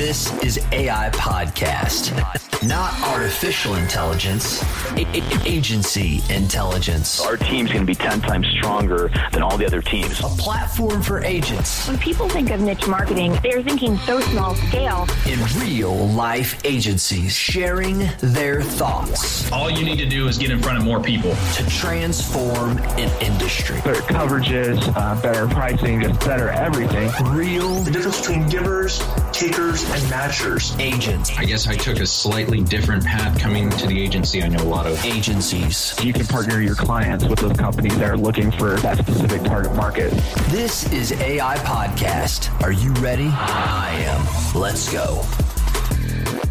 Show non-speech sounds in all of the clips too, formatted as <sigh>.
This is AI Podcast, not artificial intelligence, a- a- agency intelligence. Our team's going to be 10 times stronger than all the other teams. A platform for agents When people think of niche marketing, they're thinking so small scale. in real life agencies sharing their thoughts All you need to do is get in front of more people. to transform an industry. better coverages, uh, better pricing, just better everything. Real the difference between givers, takers, and matchers. agents, I guess I took a slightly different path coming to the agency I know a lot of. agencies. You can partner your clients with those companies that are looking for that specific target market. This is AI Podcast. Are you ready? I am. Let's go.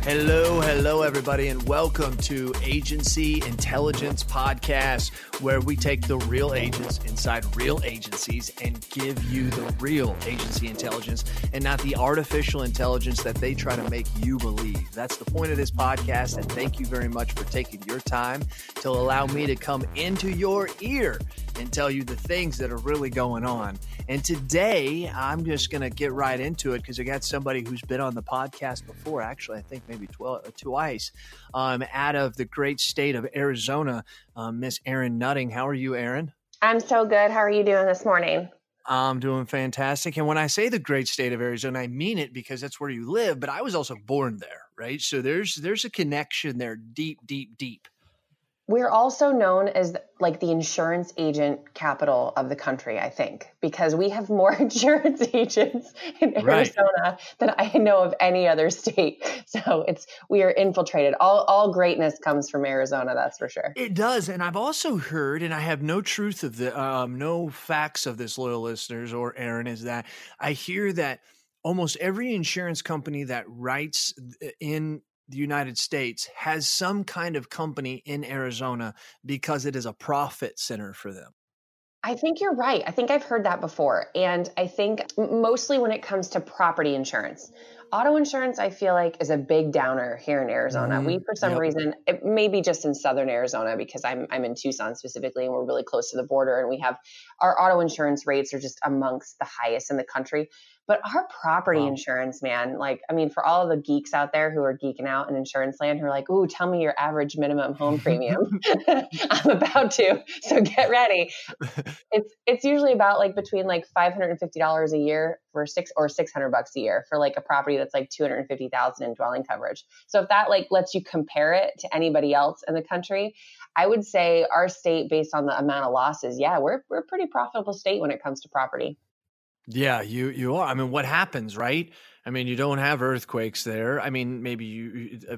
Hello, hello, everybody, and welcome to Agency Intelligence Podcast, where we take the real agents inside real agencies and give you the real agency intelligence and not the artificial intelligence that they try to make you believe. That's the point of this podcast, and thank you very much for taking your time to allow me to come into your ear and tell you the things that are really going on. And today, I'm just going to get right into it because I got somebody who's been on the podcast before. Actually, I think maybe 12, uh, twice. Um, out of the great state of Arizona, um, Miss Erin Nutting. How are you, Erin? I'm so good. How are you doing this morning? I'm doing fantastic. And when I say the great state of Arizona, I mean it because that's where you live. But I was also born there, right? So there's there's a connection there, deep, deep, deep. We're also known as like the insurance agent capital of the country, I think, because we have more <laughs> insurance agents in Right. Arizona than I know of any other state. <laughs> So it's we are infiltrated. All all greatness comes from Arizona, that's for sure. It does, and I've also heard, and I have no truth of the, um, no facts of this, loyal listeners or Erin, is that I hear that almost every insurance company that writes in the United States has some kind of company in Arizona because it is a profit center for them. I think you're right. I think I've heard that before. And I think mostly when it comes to property insurance, auto insurance, I feel like is a big downer here in Arizona. Mhm. We, for some Yep. reason, it may be just in Southern Arizona because I'm, I'm in Tucson specifically and we're really close to the border and we have our auto insurance rates are just amongst the highest in the country. But our property Wow. insurance, man, like, I mean, for all of the geeks out there who are geeking out in insurance land who are like, ooh, tell me your average minimum home premium. <laughs> <laughs> I'm about to. So get ready it's it's usually about like between like five hundred and fifty dollars a year for six or six hundred bucks a year for like a property that's like two hundred and fifty thousand in dwelling coverage. So if that like lets you compare it to anybody else in the country, I would say our state, based on the amount of losses, yeah, we're we're a pretty profitable state when it comes to property. Yeah, you you are. I mean, what happens, right? I mean, you don't have earthquakes there. I mean, maybe you uh,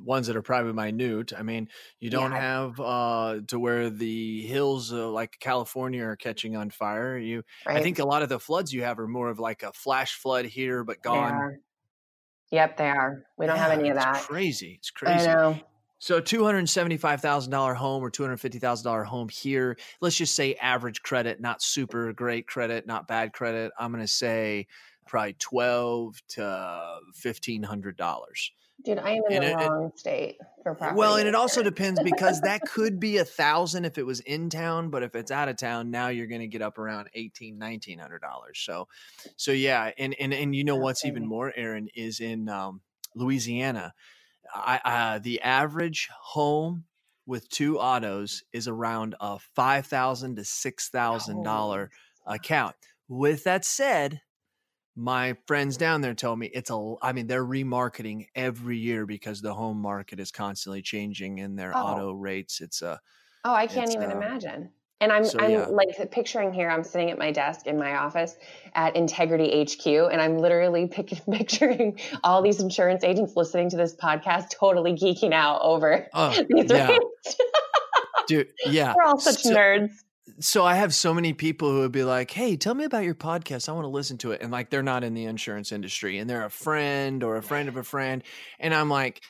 ones that are probably minute. I mean, you don't Yeah. have uh to where the hills uh, like California are catching on fire. You Right? I think a lot of the floods you have are more of like a flash flood here but gone. Yep, they are. We don't have any of that. Crazy. It's I crazy. know. So two hundred seventy-five thousand dollar home or two hundred fifty thousand dollar home here. Let's just say average credit, not super great credit, not bad credit. I'm going to say probably twelve to fifteen hundred dollars. Dude, I am in And the it- it- wrong state for property. Well, and it also depends <laughs> because that could be a thousand if it was in town, but if it's out of town, now you're going to get up around eighteen, nineteen hundred dollars. So, so yeah, and and and you know what's even more, Erin, is in um, Louisiana. I, uh, the average home with two autos is around a five thousand to six thousand dollar account. With that said, my friends down there tell me it's a. I mean, they're remarketing every year because the home market is constantly changing in their Oh. auto rates. It's a Oh, I can't even uh, imagine. And I'm so, I'm yeah. like picturing here. I'm sitting at my desk in my office at Integrity HQ, and I'm literally pic- <laughs> picturing all these insurance agents listening to this podcast, totally geeking out over oh <laughs> these yeah, rates. dude, yeah. We're all such So- nerds. so I have so many people who would be like, "Hey, tell me about your podcast. I want to listen to it." And like they're not in the insurance industry and they're a friend or a friend of a friend, and I'm like,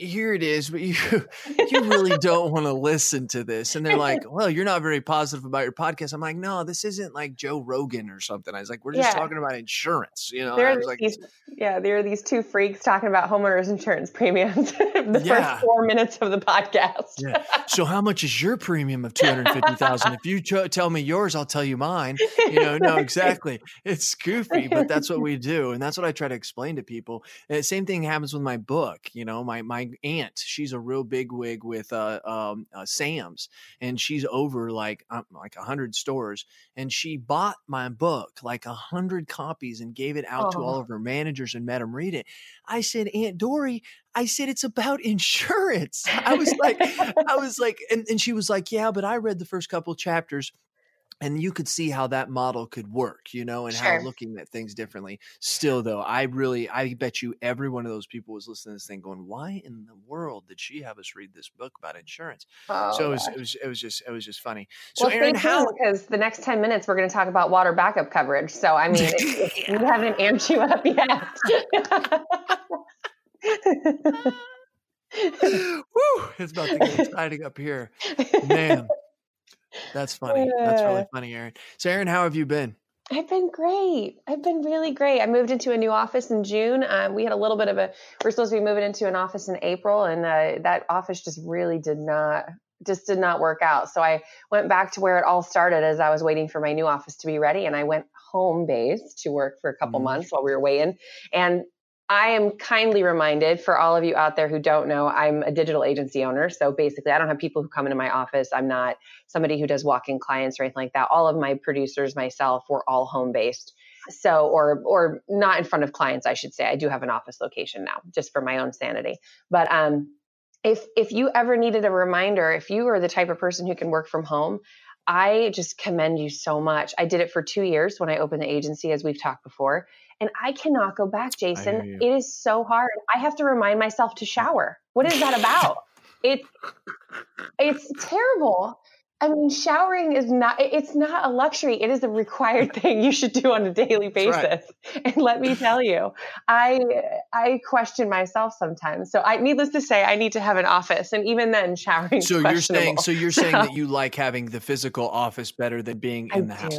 here it is, but you <laughs> <laughs> you really don't want to listen to this. And they're like, <laughs> well, you're not very positive about your podcast. I'm like, no, this isn't like Joe Rogan or something. I was like, we're just Yeah. talking about insurance, you know. There I are was like, these, yeah, there are these two freaks talking about homeowners insurance premiums the Yeah. first four minutes of the podcast. yeah. So how much is your premium of two hundred fifty thousand? If you tell me yours, I'll tell you mine. You know, no, exactly. It's goofy, but that's what we do, and that's what I try to explain to people. And same thing happens with my book. You know, my my aunt, she's a real big wig with uh, um, uh, Sam's, and she's over like um, like a hundred stores, and she bought my book like a hundred copies and gave it out to all Oh. of her managers and met them read it. I said, Aunt Dory, I said it's about <laughs> insurance. I was like, I was like, and, and she was like, yeah, but I read the first couple chapters. And you could see how that model could work, you know, and Sure. how looking at things differently. Still, though, I really, I bet you every one of those people was listening to this thing, going, "Why in the world did she have us read this book about insurance?" Oh, so it was, it was, it was just, it was just funny. So, well, Erin, how? because the next 10 minutes we're going to talk about water backup coverage. So, I mean, if, if <laughs> we haven't amped you up yet. <laughs> Woo, it's about to get exciting up here, man. That's funny. That's really funny, Erin. So, Erin, how have you been? I've been great. I've been really great. I moved into a new office in June. Um, we had a little bit of a. We're supposed to be moving into an office in April, and uh, that office just really did not just did not work out. So I went back to where it all started as I was waiting for my new office to be ready, and I went home base to work for a couple Mhm. months while we were waiting. And I am kindly reminded for all of you out there who don't know, I'm a digital agency owner. So basically, I don't have people who come into my office. I'm not somebody who does walk-in clients or anything like that. All of my producers, myself, we're all home based. So, or or not in front of clients, I should say. I do have an office location now, just for my own sanity. But um, if if you ever needed a reminder, if you are the type of person who can work from home, I just commend you so much. I did it for two years when I opened the agency, as we've talked before, and I cannot go back, Jason. It is so hard. I have to remind myself to shower. What is that about? It it's terrible. I mean, showering is not it's not a luxury. It is a required <laughs> thing you should do on a daily That's right. basis. And let me tell you, I I question myself sometimes. So I needless to say, I need to have an office. And even then showering So you're saying, so you're saying <laughs> that you like having the physical office better than being I in the house?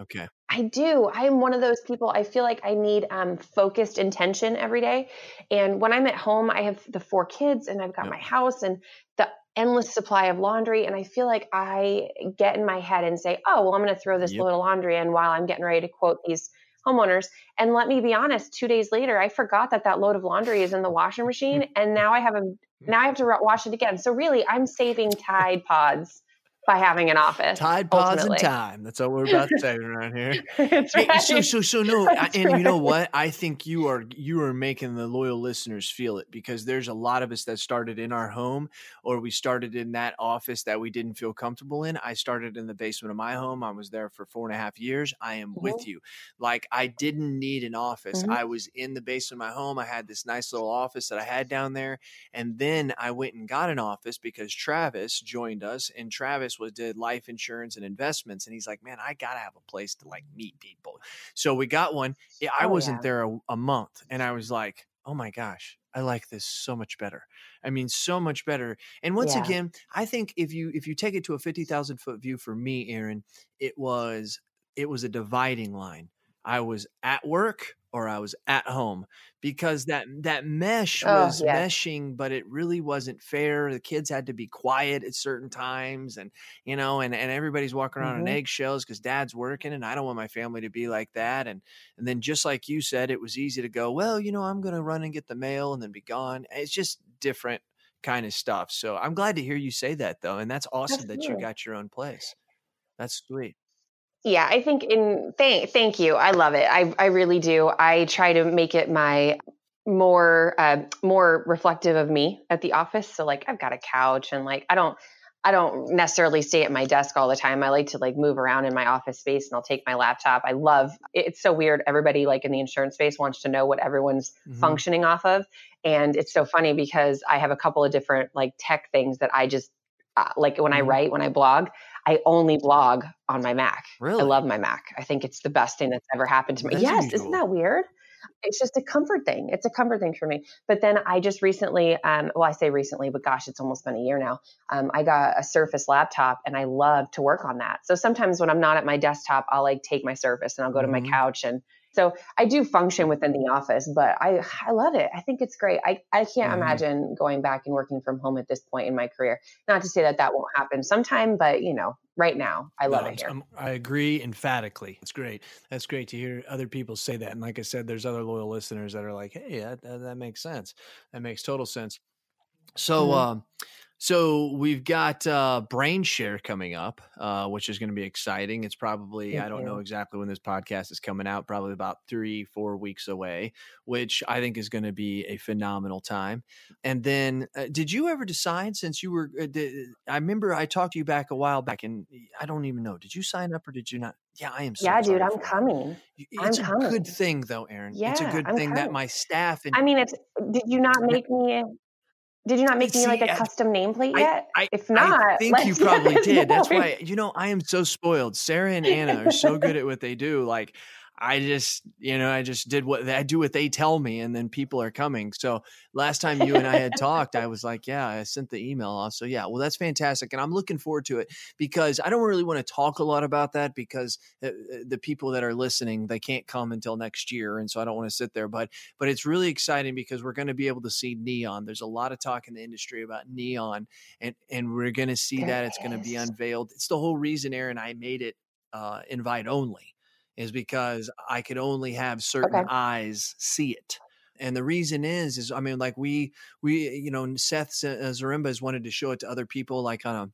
Okay. I do. I am one of those people. I feel like I need um, focused intention every day. And when I'm at home, I have the four kids and I've got Yeah. my house and the endless supply of laundry. And I feel like I get in my head and say, oh, well, I'm going to throw this Yep. load of laundry in while I'm getting ready to quote these homeowners. And let me be honest, two days later, I forgot that that load of laundry is in the washing <laughs> machine. And now I have a, now I have to wash it again. So really, I'm saving Tide Pods by having an office. Tide pods and time. That's what we're about to say around here. <laughs> That's Hey. So, so, so no, <laughs> That's and you know what? I think you are you are making the loyal listeners feel it because there's a lot of us that started in our home or we started in that office that we didn't feel comfortable in. I started in the basement of my home. I was there for four and a half years. I am Mm-hmm. with you. Like I didn't need an office. Mhm. I was in the basement of my home. I had this nice little office that I had down there, and then I went and got an office because Travis joined us, and Travis was did life insurance and investments, and he's like, man, I gotta have a place to like meet people. So we got one. Yeah, I Oh, wasn't yeah. there a, a month, and I was like, oh my gosh, I like this so much better. I mean, so much better. And once Yeah. again, I think if you if you take it to a fifty thousand foot view for me, Erin, it was it was a dividing line. I was at work or I was at home because that that mesh Oh, was yes. meshing, but it really wasn't fair. The kids had to be quiet at certain times, and you know, and and everybody's walking around on Mhm. eggshells because dad's working, and I don't want my family to be like that. And and then just like you said, it was easy to go, well, you know, I'm going to run and get the mail and then be gone. It's just different kind of stuff. So I'm glad to hear you say that though, and that's awesome that you got your own place. That's sweet. Yeah, I think in thank thank you. I love it. I I really do. I try to make it my more uh, more reflective of me at the office. So like I've got a couch and like I don't I don't necessarily stay at my desk all the time. I like to like move around in my office space and I'll take my laptop. I love it's so weird. Everybody like in the insurance space wants to know what everyone's Mhm. functioning off of. And it's so funny because I have a couple of different like tech things that I just uh, like when I Mhm. write, when I blog, I only blog on my Mac. Really? I love my Mac. I think it's the best thing that's ever happened to me. That's yes, unusual. isn't that weird? it's just a comfort thing. It's a comfort thing for me. But then I just recently, um, well, I say recently, but gosh, it's almost been a year now. Um, I got a Surface laptop and I love to work on that. So sometimes when I'm not at my desktop, I'll like take my Surface and I'll go to Mhm. my couch and so I do function within the office, but I I love it. I think it's great. I, I can't Mhm. imagine going back and working from home at this point in my career. Not to say that that won't happen sometime, but you know, right now, I love No, it here. I'm- I agree emphatically. It's great. That's great to hear other people say that. And like I said, there's other loyal listeners that are like, "Hey, that that, that makes sense. That makes total sense." So, Mhm. um, so we've got uh, Brain Share coming up, uh, which is going to be exciting. It's probably I don't know exactly when this podcast is coming out. Probably about three, four weeks away, which I think is going to be a phenomenal time. And then, uh, did you ever decide since you were? Uh, did, I remember I talked to you back a while back, and I don't even know. Did you sign up or did you not? Yeah, I am. So yeah, dude, I'm that. coming. Y- I'm It's a coming. good thing, though, Aaron. Yeah, it's a good I'm thing that my staff and I mean, it's. Did you not make me? Did you not make me like See, a I- custom nameplate yet? I, if I not, think you <laughs> probably did. That's why, you know, I am so spoiled. Sarah and Anna are so good at what they do. Like, I just, you know, I just did what I do what they tell me, and then people are coming. So last time you and I had talked, I was like, yeah, I sent the email off. So yeah, well, that's fantastic, and I'm looking forward to it because I don't really want to talk a lot about that because uh, uh, the people that are listening they can't come until next year, and so I don't want to sit there. But but it's really exciting because we're going to be able to see neon. There's a lot of talk in the industry about neon, and and we're going to see There that it's going to be unveiled. It's the whole reason, Erin, I made it uh, invite only, is because I could only have certain Okay. eyes see it. And the reason is, is I mean, like we we you know Seth uh, Zaremba has wanted to show it to other people, like on a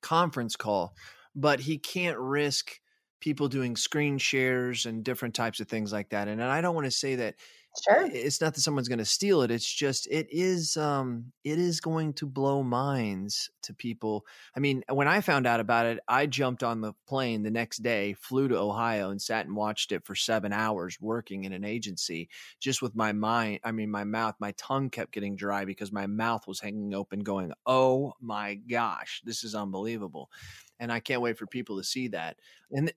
conference call, but he can't risk people doing screen shares and different types of things like that. And, And I don't want to say that Sure. it's not that someone's going to steal it it's just it is um it is going to blow minds to people. I mean when i found out about it i jumped on the plane the next day flew to ohio and sat and watched it for seven hours working in an agency just with my mind i mean my mouth my tongue kept getting dry because my mouth was hanging open going oh my gosh this is unbelievable. And i can't wait for people to see that. And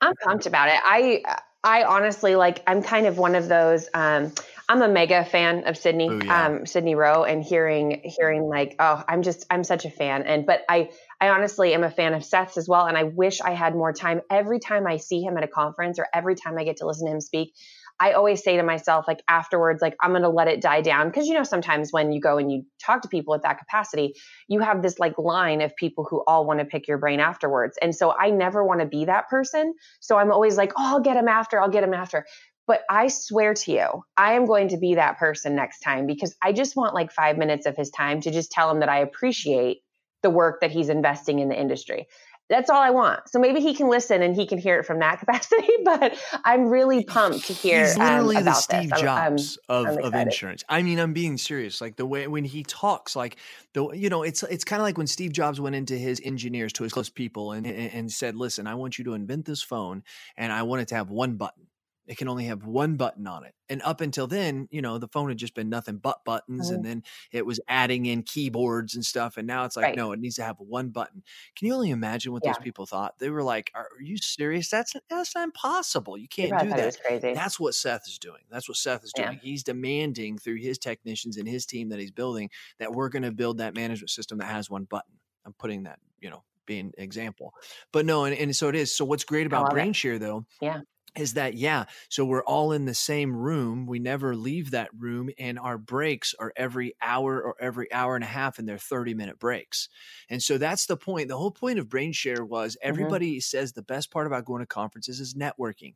I'm pumped about it. I I honestly like I'm kind of one of those um I'm a mega fan of Sydney Oh, yeah. um Sydney Rowe and hearing hearing like oh I'm just I'm such a fan and but I I honestly am a fan of Seth's as well and I wish I had more time every time I see him at a conference or every time I get to listen to him speak I always say to myself, like afterwards, like I'm going to let it die down. Cause you know, sometimes when you go and you talk to people at that capacity, you have this like line of people who all want to pick your brain afterwards. And so I never want to be that person. So I'm always like, oh, I'll get him after, I'll get him after. But I swear to you, I am going to be that person next time because I just want like five minutes of his time to just tell him that I appreciate the work that he's investing in the industry. That's all I want. So maybe he can listen and he can hear it from that <laughs> capacity. But I'm really pumped to hear He's um, literally the about Steve this. I'm- I'm- Jobs of, I'm of insurance. I mean, I'm being serious. Like the way when he talks, like the you know, it's it's kind of like when Steve Jobs went into his engineers to his close people and, and and said, "Listen, I want you to invent this phone, and I want it to have one button. It can only have one button on it." And up until then, you know, the phone had just been nothing but buttons, and then it was adding in keyboards and stuff. And now it's like, Right. no, it needs to have one button. Can you only imagine what those people thought? They were like, "Are you serious? That's that's impossible. You can't do that." That's what Seth is doing. That's what Seth is Yeah. doing. He's demanding through his technicians and his team that he's building that we're going to build that management system that has one button. I'm putting that, you know, being an example. But no, and, and so it is. So what's great about it. BrainShare though, Yeah. Is that yeah so we're all in the same room we never leave that room and our breaks are every hour or every hour and a half and they're 30 minute breaks. And so that's the point the whole point of brainshare was mm-hmm. everybody says the best part about going to conferences is networking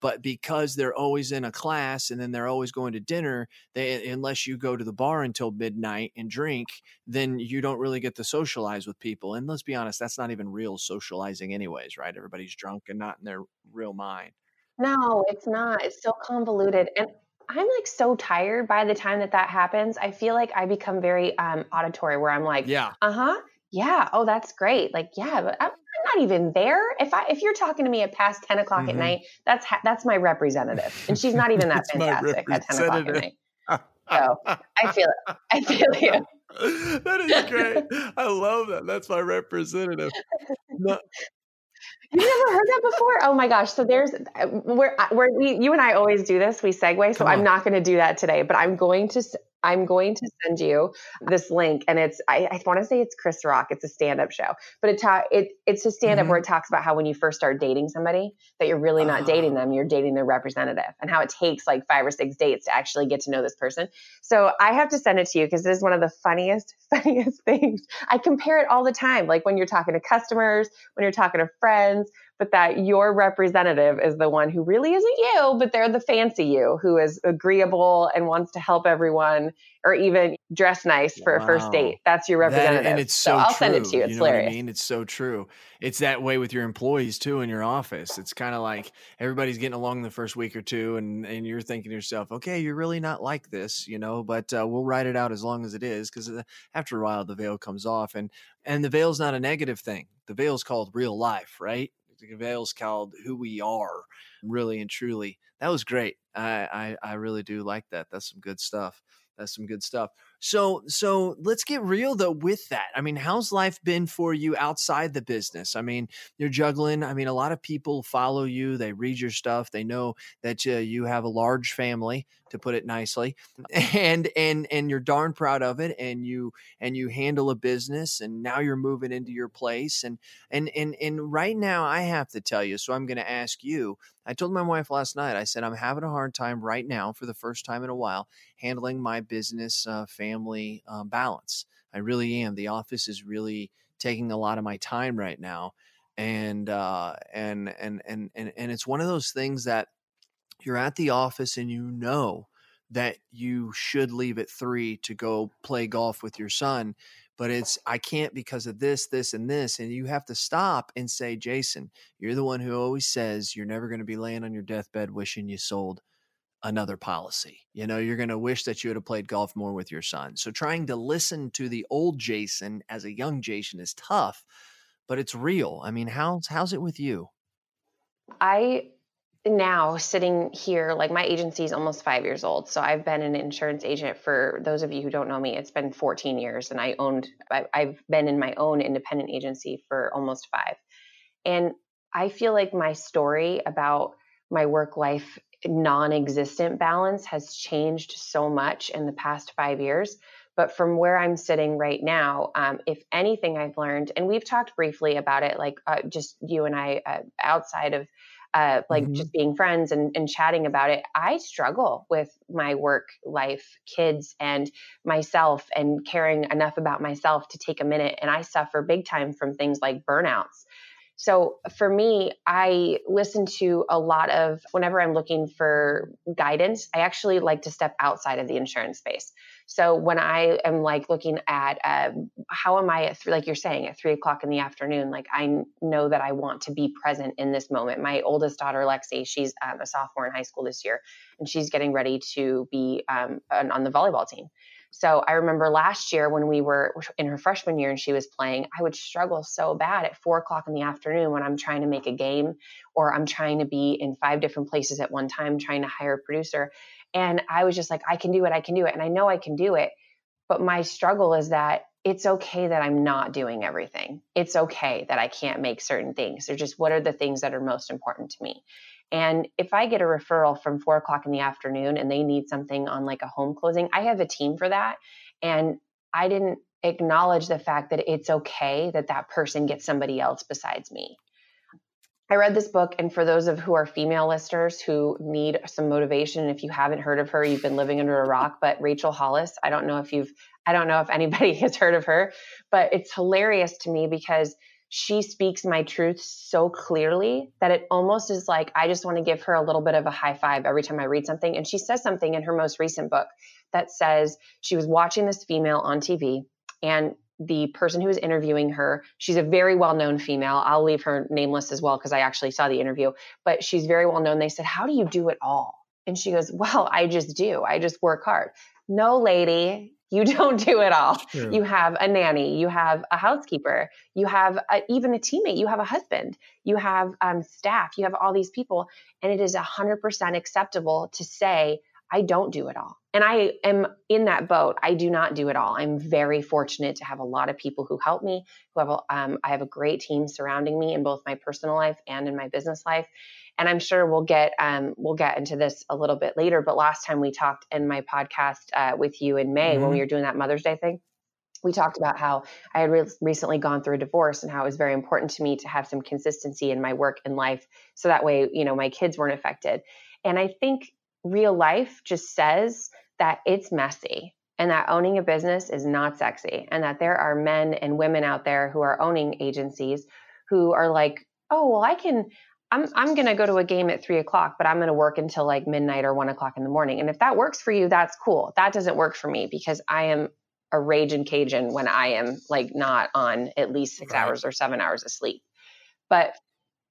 but because they're always in a class and then they're always going to dinner they unless you go to the bar until midnight and drink then you don't really get to socialize with people and let's be honest that's not even real socializing anyways right? Everybody's drunk and not in their real mind No, it's not. It's so convoluted. And I'm like so tired by the time that that happens. I feel like I become very um, auditory where I'm like, yeah uh huh. Yeah. Oh, that's great. Like, yeah, but I'm I'm not even there. If I if you're talking to me at past ten o'clock Mhm. at night, that's ha- that's my representative, and she's not even <laughs> that fantastic at ten o'clock at night. So I feel it. I feel <laughs> you. that is great. I love that. That's my representative. No, You've never heard that before? Oh my gosh! So there's uh, where uh, where we you and I always do this. We segue, so I'm not going to do that today. But I'm going to I'm going to send you this link, and it's I, I want to say it's Chris Rock. It's a stand up show, but it ta- it it's a stand up mm-hmm. where it talks about how when you first start dating somebody that you're really not uh dating them, you're dating their representative, and how it takes like five or six dates to actually get to know this person. So I have to send it to you because this is one of the funniest <laughs> funniest things. I compare it all the time, like when you're talking to customers, when you're talking to friends, but that your representative is the one who really isn't you, but they're the fancy you who is agreeable and wants to help everyone or even dress nice for wow. a first date. That's your representative. That, and it's so, so I'll true. send it to you. It's you know hilarious. I mean? It's so true. It's that way with your employees too in your office. It's kind of like everybody's getting along the first week or two and, and you're thinking to yourself, okay, you're really not like this, you know, but uh, we'll write it out as long as it is because uh, after a while the veil comes off and, and the veil's not a negative thing. The veil's called real life, right? Veils called who we are, really and truly. That was great. I, I I really do like that. That's some good stuff. That's some good stuff. So so let's get real though with that. I mean, how's life been for you outside the business? I mean, you're juggling. I mean, a lot of people follow you. They read your stuff. They know that uh, you have a large family, to put it nicely, <laughs> and and and you're darn proud of it. And you and you handle a business, and now you're moving into your place. And and and and right now, I have to tell you. So I'm going to ask you. I told my wife last night. I said I'm having a hard time right now, for the first time in a while, handling my business uh, family family um, balance. I really am. The office is really taking a lot of my time right now, and uh, and and and and and it's one of those things that you're at the office and you know that you should leave at three to go play golf with your son but it's I can't because of this, this, and this. And you have to stop and say, Jason, you're the one who always says you're never going to be laying on your deathbed wishing you sold another policy. You know, you're going to wish that you would have played golf more with your son. So trying to listen to the old Jason as a young Jason is tough, but it's real. I mean, how's how's it with you? I now sitting here, like my agency is almost five years old. So I've been an insurance agent for those of you who don't know me, it's been 14 years and I owned, I've been in my own independent agency for almost five. And I feel like my story about my work life non-existent balance has changed so much in the past five years but from where i'm sitting right now um, if anything i've learned and we've talked briefly about it like uh, just you and i uh, outside of uh, like mm-hmm. just being friends and, and chatting about it i struggle with my work life kids and myself and caring enough about myself to take a minute and i suffer big time from things like burnouts so for me, I listen to a lot of whenever I'm looking for guidance, I actually like to step outside of the insurance space. So when I am like looking at uh, how am I like you're saying at three o'clock in the afternoon, like I know that I want to be present in this moment. My oldest daughter, Lexi, she's um, a sophomore in high school this year, and she's getting ready to be um, on the volleyball team. So I remember last year when we were in her freshman year and she was playing, I would struggle so bad at four o'clock in the afternoon when I'm trying to make a game or I'm trying to be in five different places at one time, trying to hire a producer. And I was just like, I can do it, I can do it. And I know I can do it. But my struggle is that it's okay that I'm not doing everything. It's okay that I can't make certain things. They're just what are the things that are most important to me. And if I get a referral from four o'clock in the afternoon and they need something on like a home closing, I have a team for that. And I didn't acknowledge the fact that it's okay that that person gets somebody else besides me. I read this book, and for those of who are female listeners who need some motivation, if you haven't heard of her, you've been living under a rock. But Rachel Hollis, I don't know if you've, I don't know if anybody <laughs> has heard of her, but it's hilarious to me because she speaks my truth so clearly that it almost is like I just want to give her a little bit of a high five every time I read something. And she says something in her most recent book that says she was watching this female on TV and the person who was interviewing her, she's a very well known female. I'll leave her nameless as well because I actually saw the interview, but she's very well known. They said, How do you do it all? And she goes, Well, I just do. I just work hard. No, lady, you don't do it all. You have a nanny, you have a housekeeper, you have a, even a teammate, you have a husband, you have um, staff, you have all these people. And it is 100% acceptable to say, I don't do it all. And I am in that boat. I do not do it all. I'm very fortunate to have a lot of people who help me, who have a, um, I have a great team surrounding me in both my personal life and in my business life. And I'm sure we'll get um, we'll get into this a little bit later. But last time we talked in my podcast uh, with you in May mm-hmm. when we were doing that Mother's Day thing, we talked about how I had re- recently gone through a divorce and how it was very important to me to have some consistency in my work and life, so that way you know my kids weren't affected. And I think real life just says that it's messy and that owning a business is not sexy and that there are men and women out there who are owning agencies who are like oh well i can i'm, I'm going to go to a game at three o'clock but i'm going to work until like midnight or one o'clock in the morning and if that works for you that's cool that doesn't work for me because i am a rage and cajun when i am like not on at least six right. hours or seven hours of sleep but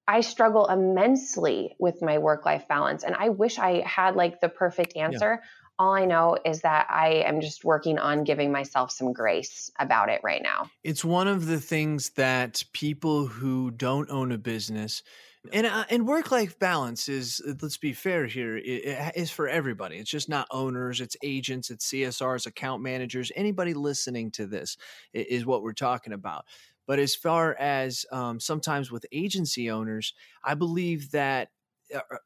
I struggle immensely with my work life balance. And I wish I had like the perfect answer. Yeah. All I know is that I am just working on giving myself some grace about it right now. It's one of the things that people who don't own a business and uh, and work life balance is uh, let's be fair here it, is for everybody. It's just not owners, it's agents, it's CSRs, account managers, anybody listening to this is what we're talking about. But as far as um, sometimes with agency owners, I believe that uh, uh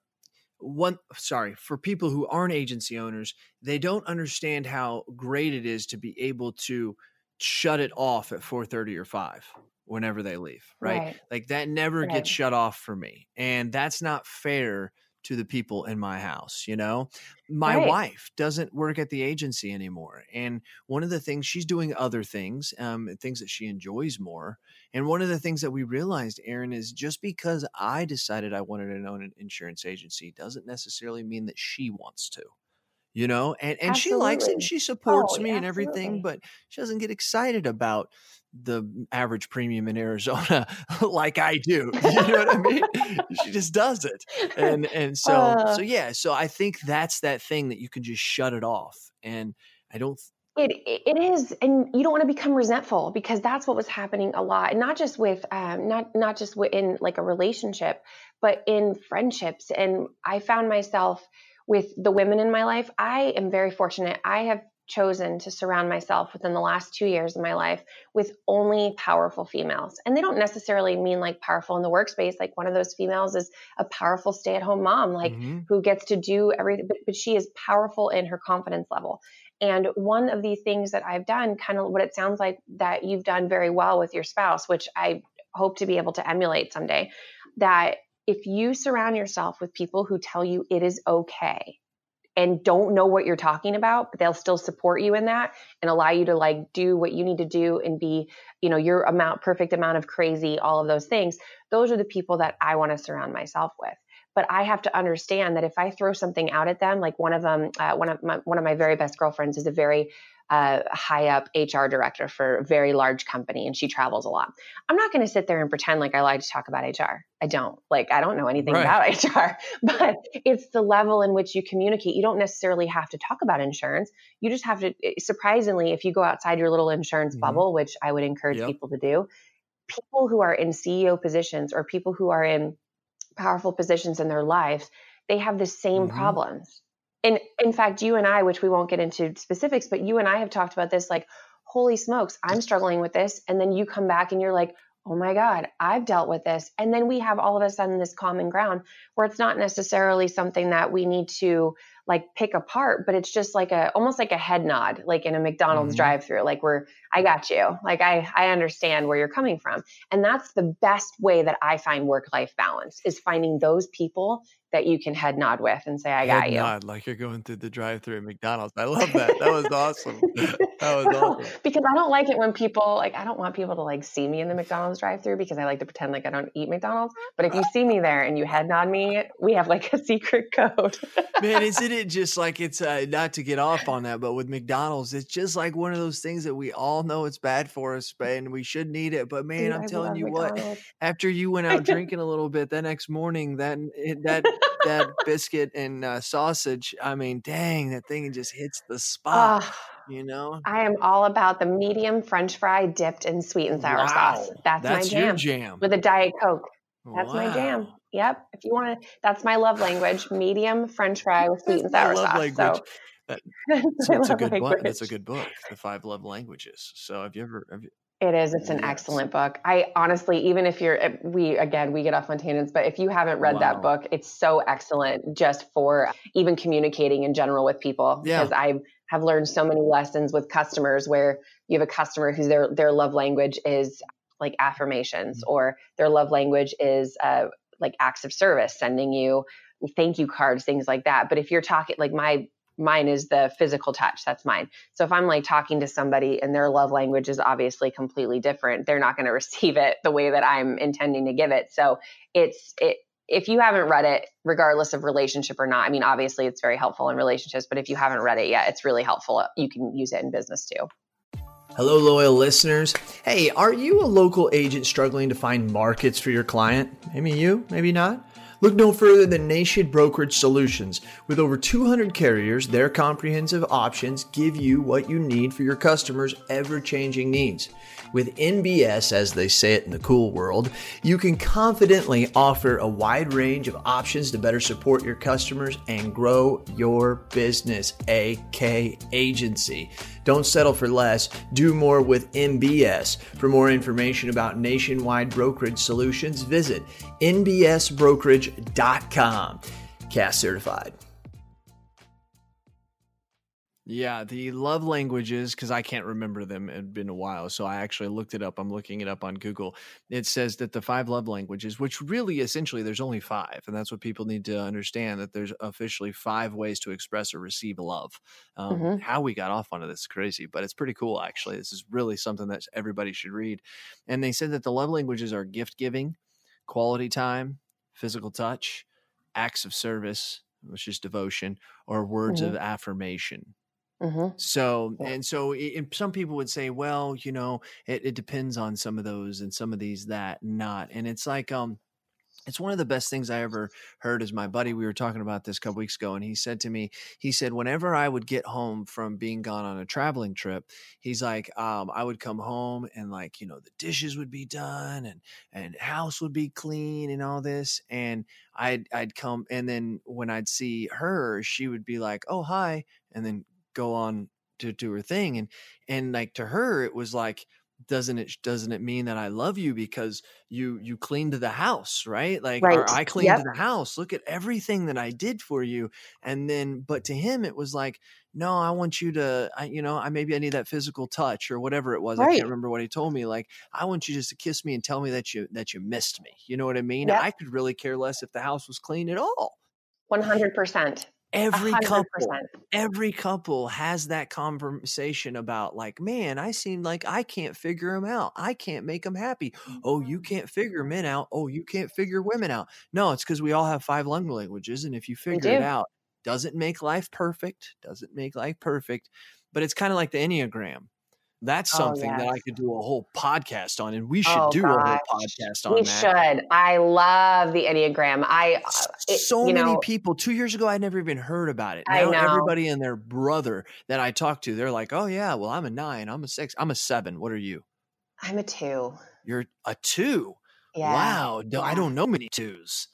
one sorry for people who aren't agency owners they don't understand how great it is to be able to shut it off at 4:30 or 5 whenever they leave right, right. like that never right. gets shut off for me and that's not fair to the people in my house you know my right. wife doesn't work at the agency anymore and one of the things she's doing other things um, things that she enjoys more and one of the things that we realized erin is just because i decided i wanted to own an insurance agency doesn't necessarily mean that she wants to you know and and she likes it and she supports oh, me and everything but she doesn't get excited about the average premium in Arizona <laughs> like I do. <laughs> You know what I mean? she just does it. And and <laughs> so uh, so yeah, so I think that's that thing that you can just shut it off. And I don't it it is, and you don't want to become resentful because that's what was happening a lot, and not just with um, not not just in like a relationship, but in friendships. And I found myself with the women in my life. I am very fortunate. I have chosen to surround myself within the last two years of my life with only powerful females. And they don't necessarily mean like powerful in the workspace. Like one of those females is a powerful stay at home mom, like mm-hmm. who gets to do everything, but, but she is powerful in her confidence level. And one of the things that I've done, kind of what it sounds like that you've done very well with your spouse, which I hope to be able to emulate someday, that if you surround yourself with people who tell you it is okay and don't know what you're talking about, but they'll still support you in that and allow you to like do what you need to do and be, you know, your amount, perfect amount of crazy, all of those things. Those are the people that I want to surround myself with. But I have to understand that if I throw something out at them, like one of them, uh, one of my, one of my very best girlfriends is a very a high up HR director for a very large company and she travels a lot. I'm not going to sit there and pretend like I like to talk about HR. I don't. Like, I don't know anything right. about <laughs> HR, but it's the level in which you communicate. You don't necessarily have to talk about insurance. You just have to, eh, surprisingly, if you go outside your little insurance mm-hmm. bubble, which I would encourage yep. people to do, people who are in CEO positions or people who are in powerful positions in their lives, they have the same mm-hmm. problems and in fact, you and I, which we won't get into specifics, but you and I have talked about this like, holy smokes, I'm struggling with this. And then you come back and you're like, oh my God, I've dealt with this. And then we have all of a sudden this common ground where it's not necessarily something that we need to like pick apart, but it's just like a almost like a head nod, like in a McDonald's mm-hmm. drive through, like we're I got you. Like I I understand where you're coming from. And that's the best way that I find work life balance is finding those people that you can head nod with and say, I got head you. Nod like you're going through the drive through at McDonald's. I love that. That was awesome. <laughs> That was awesome. because I don't like it when people like I don't want people to like see me in the McDonald's drive through because I like to pretend like I don't eat McDonald's. But if you see me there and you head nod me, we have like a <laughs> secret code. Man, <laughs> isn't it just like it's uh, not to get off on that, but with McDonald's, it's just like one of those things that we all know it's bad for us, and we should need it. But man, Dude, I'm I telling you McDonald's. what, after you went out <laughs> drinking a little bit the next morning, that that that <laughs> biscuit and uh, sausage, I mean, dang, that thing just hits the spot. Uh, you know, I am all about the medium French fry dipped in sweet and sour wow. sauce. That's, That's my jam. jam. With a Diet Coke. That's wow. my jam. Yep. If you want to, that's my love language: medium French fry with sweet and sour sauce. language. So That, <laughs> that's a good book. That's a good book, The Five Love Languages. So have you ever? Have you, It is. It's an Yes. excellent book. I honestly, even if you're, eh, we again, we get off on tangents, but if you haven't read Wow. that book, it's so excellent just for even communicating in general with people. Yeah. Because I have learned so many lessons with customers where you have a customer whose their their love language is like affirmations, Mm-hmm. or their love language is uh, like acts of service, sending you thank you cards, things like that. But if you're talking, like my mine is the physical touch. That's mine. So if I'm like talking to somebody and their love language is obviously completely different, they're not going <laughs> to receive it the way that I'm intending to give it. So it's it if you haven't read it, regardless of relationship or not, I mean, obviously it's very helpful in relationships, but if you haven't read it yet, it's really helpful. You can use it in business too. Hello, loyal listeners. Hey, are you a local agent struggling to find markets for your client? Maybe you, maybe not. Look no further than Nation Brokerage Solutions. With over 200 carriers, their comprehensive options give you what you need for your customers' ever changing needs. With NBS, as they say it in the cool world, you can confidently offer a wide range of options to better support your customers and grow your business, AK Agency. Don't settle for less. Do more with NBS. For more information about nationwide brokerage solutions, visit nbsbrokerage.com. Cast certified. Yeah, the love languages, because I can't remember them. It had been a while. So I actually looked it up. I'm looking it up on Google. It says that the five love languages, which really essentially there's only five. And that's what people need to understand that there's officially five ways to express or receive love. Um, Mhm. How we got off onto this is crazy, but it's pretty cool, actually. This is really something that everybody should read. And they said that the love languages are gift giving, quality time, physical touch, acts of service, which is devotion, or words Mhm. of affirmation. hmm So, Yeah. and so and some people would say, well, you know, it, it depends on some of those and some of these that not. And it's like, um, it's one of the best things I ever heard is my buddy. We were talking about this a couple weeks ago, and he said to me, he said, whenever I would get home from being gone on a traveling trip, he's like, um, I would come home and like, you know, the dishes would be done and and house would be clean and all this. And I'd I'd come and then when I'd see her, she would be like, Oh, hi, and then go on to do her thing. And and like to her, it was like, doesn't it doesn't it mean that I love you because you you cleaned the house, right? Like or Right. I cleaned Yep. the house. Look at everything that I did for you. And then but to him it was like, no, I want you to I you know, I maybe I need that physical touch or whatever it was. I can't remember what he told me. Like, I want you just to kiss me and tell me that you that you missed me. You know what I mean? Yep. I could really care less if the house was clean at all. 100%. Every hundred couple every couple has that conversation about like man i seem like i can't figure him out. I can't make him happy. Oh you can't figure men out. Oh you can't figure women out. No it's because we all have five lung languages and if you figure it out doesn't make life perfect doesn't make life perfect but it's kind of like the enneagram that's Oh, something that i could do a whole podcast on and we should Oh, do a whole podcast on We that should. I love the Enneagram. I, uh, it, so many know, people two years ago i never even heard about it I now know. everybody and their brother that i talk to they're like oh yeah well i'm a nine i'm a six i'm a seven what are you I'm a two. you're a two Yeah. wow no, i don't know many twos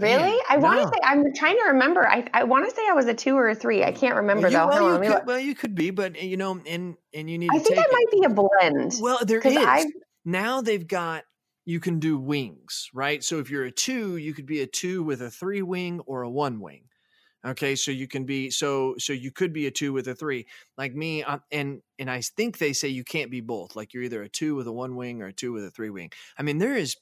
Really? Man, I want to no. say, I'm trying to remember. I, I want to say I was a two or a three. I can't remember well, you, though. well, Hold you me could, well you could be but you know and and you need I to think take I it. might be a blend. well there is I've, now they've got you can do wings right so if you're a two you could be a two with a three wing or a one wing okay so you can be so so you could be a two with a three like me um, and and i think they say you can't be both like you're either a two with a one wing or a two with a three wing i mean there is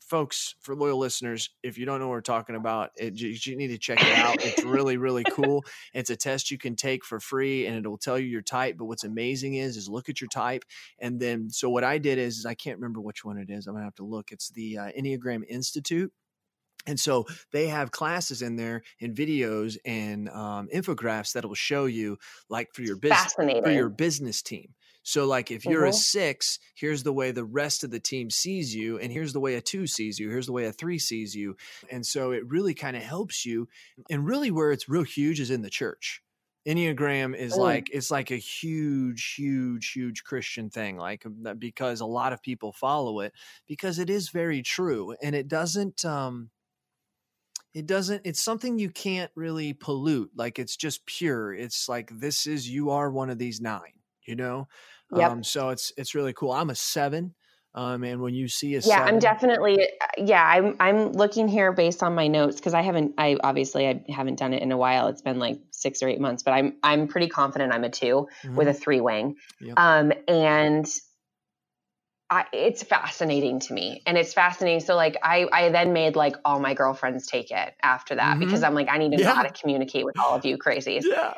folks for loyal listeners if you don't know what we're talking about it, you, you need to check it out. It's <laughs> really really cool. It's a test you can take for free and it'll tell you your type but what's amazing is is look at your type and then so what i did is, is i can't remember which one it is i'm gonna have to look it's the uh, enneagram institute and so they have classes in there and videos and um, infographics that will show you like for your business for your business team. So, like, if you're a Mhm. six, here's the way the rest of the team sees you, and here's the way a two sees you, here's the way a three sees you. And so, it really kind of helps you. And really, where it's real huge is in the church. Enneagram is Mm. like it's like a huge, huge, huge Christian thing, like because a lot of people follow it because it is very true, and it doesn't. um it doesn't it's something you can't really pollute like it's just pure it's like this is you are one of these nine you know Yep. um so it's it's really cool i'm a seven um and when you see a yeah i'm definitely uh, yeah i'm i'm looking here based on my notes because i haven't i obviously i haven't done it in a while it's been like six or eight months but i'm i'm pretty confident i'm a 2 with a three wing Yep. um and I, it's fascinating to me and it's fascinating so like i i then made like all my girlfriends take it after that Mhm. because i'm like i need to <laughs> know how to communicate with all of you crazies yeah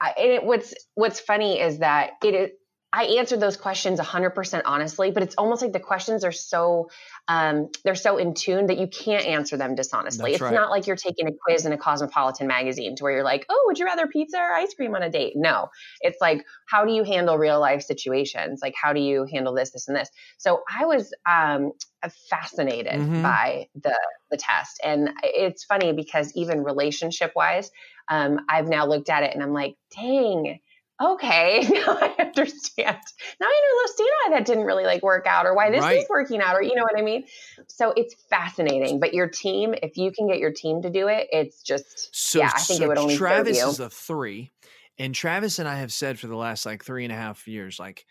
I, and it, what's what's funny is that it is. I answered those questions 100% honestly, but it's almost like the questions are so um, they're so in tune that you can't answer them dishonestly. That's it's right. not like you're taking a quiz in a Cosmopolitan magazine to where you're like, "Oh, would you rather pizza or ice cream on a date?" No, it's like, how do you handle real life situations? Like, how do you handle this, this, and this? So I was um, fascinated Mhm. by the the test, and it's funny because even relationship wise, um, I've now looked at it and I'm like, dang, okay, <laughs> now I understand. Now I understand why that didn't really like work out or why this Right. is working out or you know what I mean? So it's fascinating. But your team, if you can get your team to do it, it's just So, yeah, I think so it would only Travis is a three, and Travis and I have said for the last like three and a half years, like,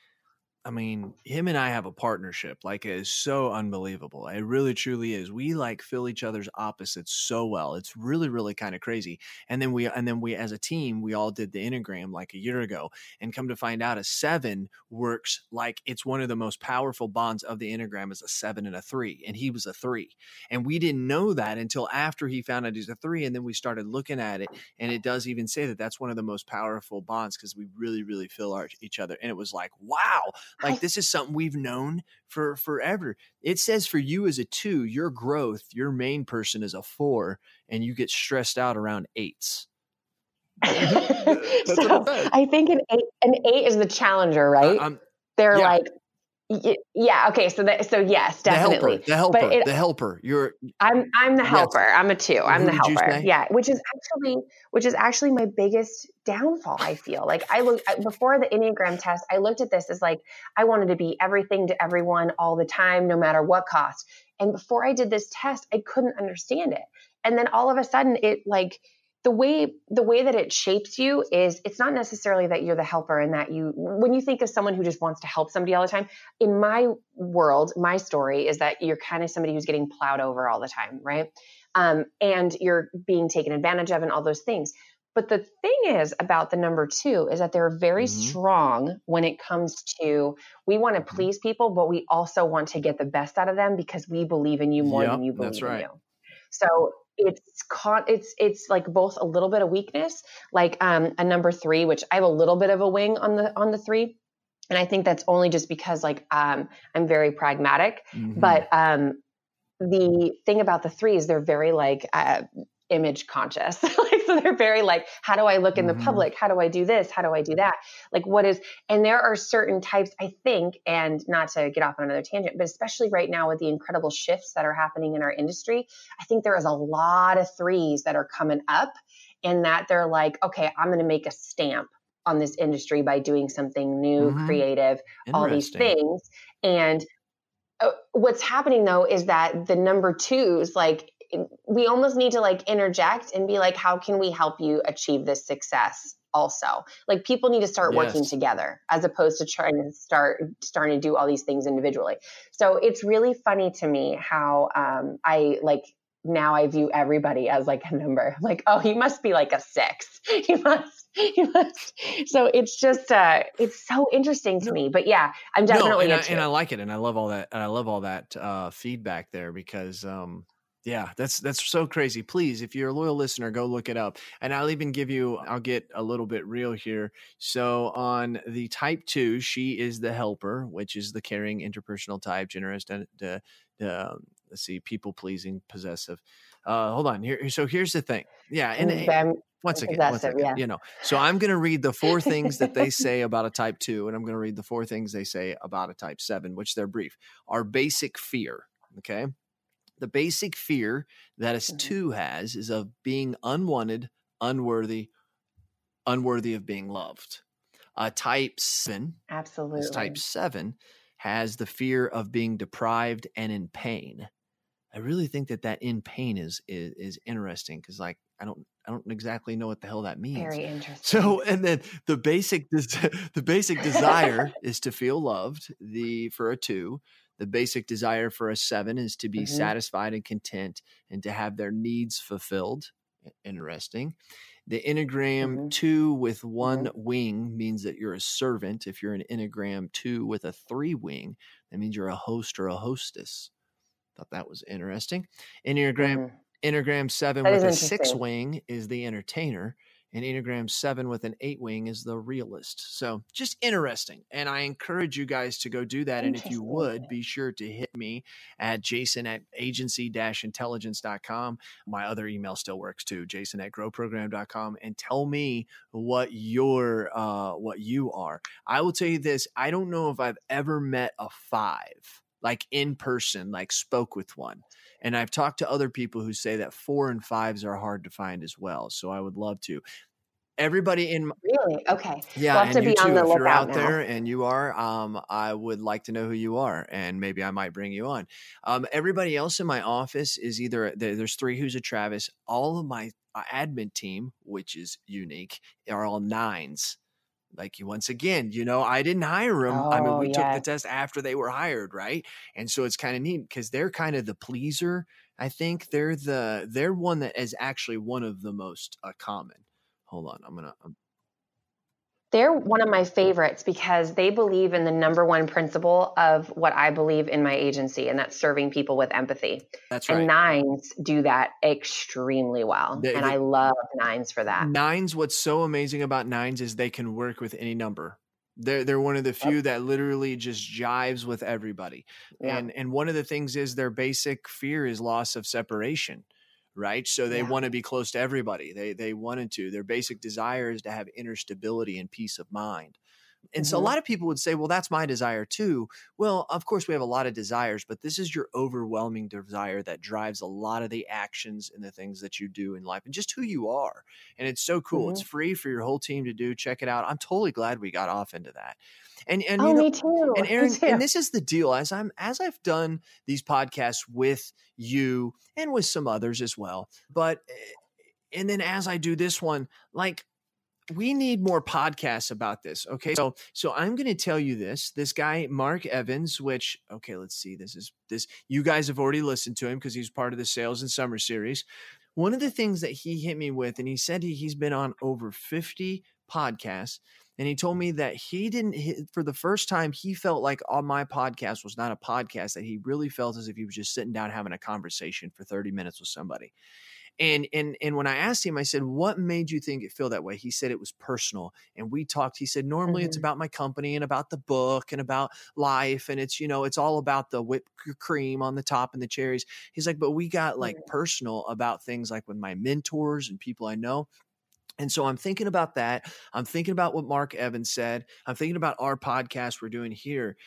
I mean, him and I have a partnership like it is so unbelievable. It really truly is. We like fill each other's opposites so well. It's really, really kind of crazy. And then we, and then we, as a team, we all did the enneagram like a year ago, and come to find out, a seven works like it's one of the most powerful bonds of the enneagram is a seven and a three, and he was a three, and we didn't know that until after he found out he's a three, and then we started looking at it, and it does even say that that's one of the most powerful bonds because we really, really fill our, each other, and it was like, wow, like this is something we've known for forever. It says for you as a two, your growth, your main person is a four, and you get stressed out around eights. <laughs> That's what it so. I think an eight an eight is the challenger, right? I'm They're yeah. like yeah, okay, so that so yes, the helper, definitely. the helper, it, the helper. You're I'm I'm the Yes. helper. I'm a two. I'm Who the helper. Yeah, which is actually which is actually my biggest downfall. I feel like I look before the enneagram test. I looked at this as like I wanted to be everything to everyone all the time, no matter what cost. And before I did this test, I couldn't understand it. And then all of a sudden, it like the way the way that it shapes you is it's not necessarily that you're the helper and that you when you think of someone who just wants to help somebody all the time in my world my story is that you're kind of somebody who's getting plowed over all the time right? Um, and you're being taken advantage of and all those things. But the thing is about the number two is that they're very Mhm. strong when it comes to we want to please people but we also want to get the best out of them because we believe in you more Yep, than you believe that's in you. So it's con- it's it's like both a little bit of weakness, like um, a number three, which I have a little bit of a wing on the on the three, and I think that's only just because like um, I'm very pragmatic. Mhm. But um, the thing about the three is they're very like uh, image conscious. <laughs> so <laughs> they're very like, how do I look in the public? How do I do this? How do I do that? Like what is and there are certain types, I think, and not to get off on another tangent, but especially right now with the incredible shifts that are happening in our industry, I think there is a lot of threes that are coming up in that they're like, okay, I'm gonna make a stamp on this industry by doing something new, Mhm. creative, all these things. And uh, what's happening though is that the number twos, like, we almost need to like interject and be like, how can we help you achieve this success? Also, like people need to start working together as opposed to trying to start starting to do all these things individually. So it's really funny to me how um, I like now I view everybody as like a number. I'm like, oh, he must be like a six. <laughs> He must. He must. So it's just uh, it's so interesting to me. But yeah, I'm definitely no, and, I, and I like it, and I love all that, and I love all that uh, feedback there because, um, yeah, that's that's so crazy. Please, if you're a loyal listener, go look it up, and I'll even give you. I'll get a little bit real here. So on the type two, she is the helper, which is the caring, interpersonal type, generous, the, the, the let's see, people pleasing, possessive. Uh, hold on here. So here's the thing. Yeah, and, And once again, possessive, second, yeah. you know. So I'm going to read the four things that they <laughs> say about a type two, and I'm going to read the four things they say about a type seven, which they're brief. Our basic fear. Okay. The basic fear that a Mhm. two has is of being unwanted, unworthy, unworthy of being loved. A type seven, Absolutely. type seven, has the fear of being deprived and in pain. I really think that that in pain is is, is interesting because like I don't I don't exactly know what the hell that means. Very <laughs> interesting. So and then the basic <laughs> the basic desire is to feel loved. The for a two, the basic desire for a seven is to be Mhm. satisfied and content and to have their needs fulfilled. Interesting. The Enneagram Mhm. two with one wing means that you're a servant. If you're an Enneagram two with a three wing, that means you're a host or a hostess. Thought that was interesting. Enneagram Mhm. Enneagram seven That with a six wing is the entertainer, and Enneagram seven with an eight wing is the realist. So just interesting. And I encourage you guys to go do that. And if you would, be sure to hit me at jason at agency intelligence.com. My other email still works too, jason at growprogram.com, and tell me what your uh what you are. I will tell you this, I don't know if I've ever met a five, like in person, like spoke with one. And I've talked to other people who say that four and fives are hard to find as well. So I would love to. Everybody in my, Really? Okay. yeah, We'll have and to be on the If you're out now. there and you are, um, I would like to know who you are, and maybe I might bring you on. Um, everybody else in my office is either there's three who's a Travis. All of my uh, admin team, which is unique, are all nines. Like you, once again, you know, I didn't hire them. I mean, Oh, we took the test after they were hired, right? And so it's kind of neat because they're kind of the pleaser. I think they're the they're one that is actually one of the most uh, common. Hold on, I'm gonna. I'm, They're one of my favorites because they believe in the number one principle of what I believe in my agency, and that's serving people with empathy. that's right. And nines do that extremely well. They- and they- I love nines for that. Nines, what's so amazing about nines is they can work with any number. They're they're one of the few that literally just jives with everybody. Yeah. And and one of the things is their basic fear is loss of separation. Right. So they Yeah. want to be close to everybody. They they wanted to. Their basic desire is to have inner stability and peace of mind. And so a Mhm. lot of people would say, well, that's my desire too. Well, of course, we have a lot of desires, but this is your overwhelming desire that drives a lot of the actions and the things that you do in life and just who you are. And it's so cool. It's free for your whole team to do. Check it out. I'm totally glad we got off into that. And and oh, you know, me too. and <laughs> Erin, too. and this is the deal. As I'm as I've done these podcasts with you and with some others as well, but eh, and then as I do this one, like we need more podcasts about this. Okay. So so I'm gonna tell you this. This guy, Mark Evans, which okay, let's see. This is this you guys have already listened to him because he's part of the sales and summer series. One of the things that he hit me with, and he said he, he's been on over 50 podcasts, and he told me that he didn't hit, for the first time he felt like on my podcast was not a podcast that he really felt as if he was just sitting down having a conversation for 30 minutes with somebody and and and when i asked him i said what made you think it feel that way he said it was personal and we talked he said normally it's Mhm. about my company and about the book and about life and it's you know it's all about the whipped cream on the top and the cherries he's like but we got like Mhm. personal about things like with my mentors and people i know and so I'm thinking about that. I'm thinking about what Mark Evans said. I'm thinking about our podcast we're doing here.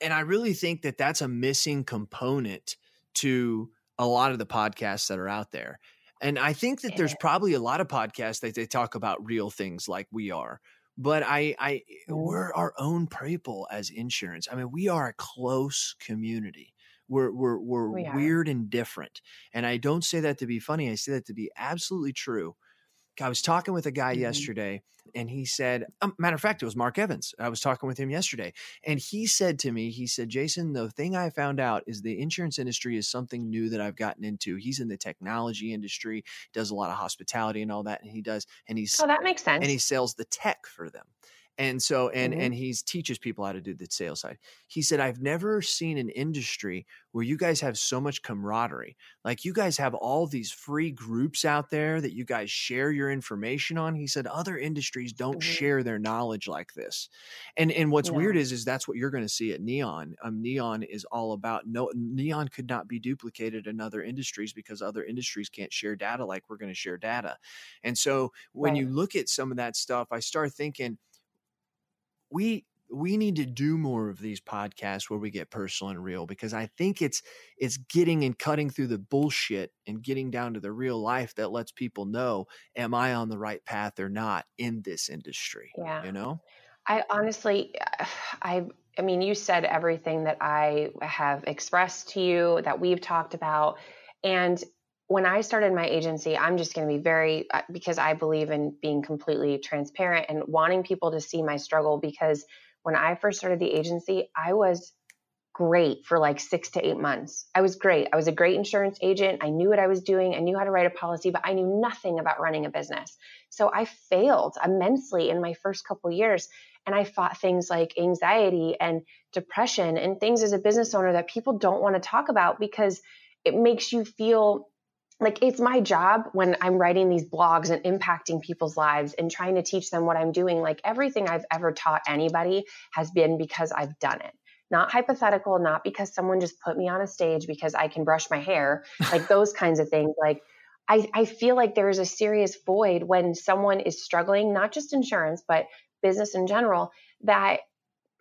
And I really think that that's a missing component to a lot of the podcasts that are out there. And I think that there's probably a lot of podcasts that they talk about real things like we are. But I, I, Mhm. we're our own people as insurance. I mean, we are a close community. We're we're we're We weird and different. And I don't say that to be funny. I say that to be absolutely true. I was talking with a guy Mhm. yesterday, and he said, um, matter of fact, it was Mark Evans. I was talking with him yesterday, and he said to me, he said, Jason, the thing I found out is the insurance industry is something new that I've gotten into. He's in the technology industry, does a lot of hospitality and all that, and he does, and he's oh, that makes sense. and he sells the tech for them. And so and Mhm. and he's teaches people how to do the sales side. He said I've never seen an industry where you guys have so much camaraderie. Like you guys have all these free groups out there that you guys share your information on. He said other industries don't Mhm. share their knowledge like this. And and what's No. weird is is that's what you're going to see at Neon. Um Neon is all about no Neon could not be duplicated in other industries because other industries can't share data like we're going to share data. And so when Right. you look at some of that stuff, I start thinking we we need to do more of these podcasts where we get personal and real because I think it's it's getting and cutting through the bullshit and getting down to the real life that lets people know am I on the right path or not in this industry. Yeah. You know? I honestly, <sighs> I I mean, you said everything that I have expressed to you, that we've talked about. And when I started my agency, I'm just going to be very, uh, because I believe in being completely transparent and wanting people to see my struggle. Because when I first started the agency, I was great for like six to eight months. I was great. I was a great insurance agent. I knew what I was doing. I knew how to write a policy, but I knew nothing about running a business. So I failed immensely in my first couple years. And I fought things like anxiety and depression and things as a business owner that people don't want to talk about because it makes you feel like it's my job when I'm writing these blogs and impacting people's lives and trying to teach them what I'm doing. Like everything I've ever taught anybody has been because I've done it. Not hypothetical, not because someone just put me on a stage because I can brush my hair, <laughs> like those kinds of things. Like I, I feel like there is a serious void when someone is struggling, not just insurance, but business in general, that